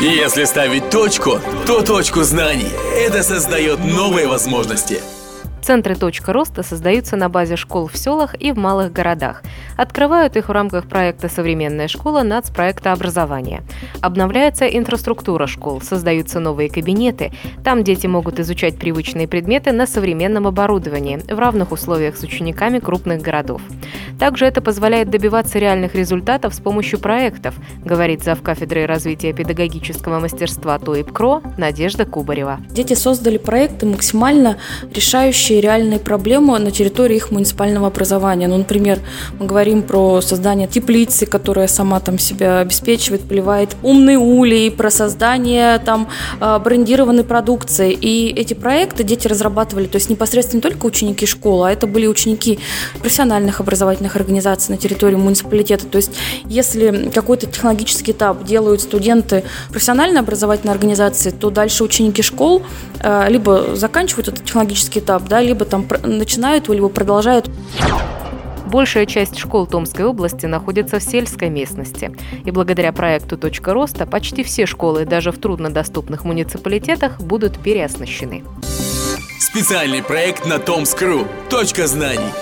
Если ставить точку, то точку знаний. Это создает новые возможности. Центры «Точка роста» создаются на базе школ в селах и в малых городах. Открывают их в рамках проекта «Современная школа» нацпроекта образования. Обновляется инфраструктура школ, создаются новые кабинеты. Там дети могут изучать привычные предметы на современном оборудовании в равных условиях с учениками крупных городов. Также это позволяет добиваться реальных результатов с помощью проектов, говорит зав. кафедрой развития педагогического мастерства ТОИПКРО Надежда Кубарева. Дети создали проекты, максимально решающие реальные проблемы на территории их муниципального образования. Ну, например, мы говорим про создание теплицы, которая сама там себя обеспечивает, поливает умные улей, про создание там а, брендированной продукции. И эти проекты дети разрабатывали, то есть непосредственно не только ученики школы, а это были ученики профессиональных образовательных образовательных организаций на территории муниципалитета. То есть если какой-то технологический этап делают студенты профессиональной образовательной организации, то дальше ученики школ э, либо заканчивают этот технологический этап, да, либо там начинают либо продолжают. Большая часть школ Томской области находится в сельской местности. И благодаря проекту «Точка роста» почти все школы, даже в труднодоступных муниципалитетах, будут переоснащены. Специальный проект на Томскру. Точка знаний.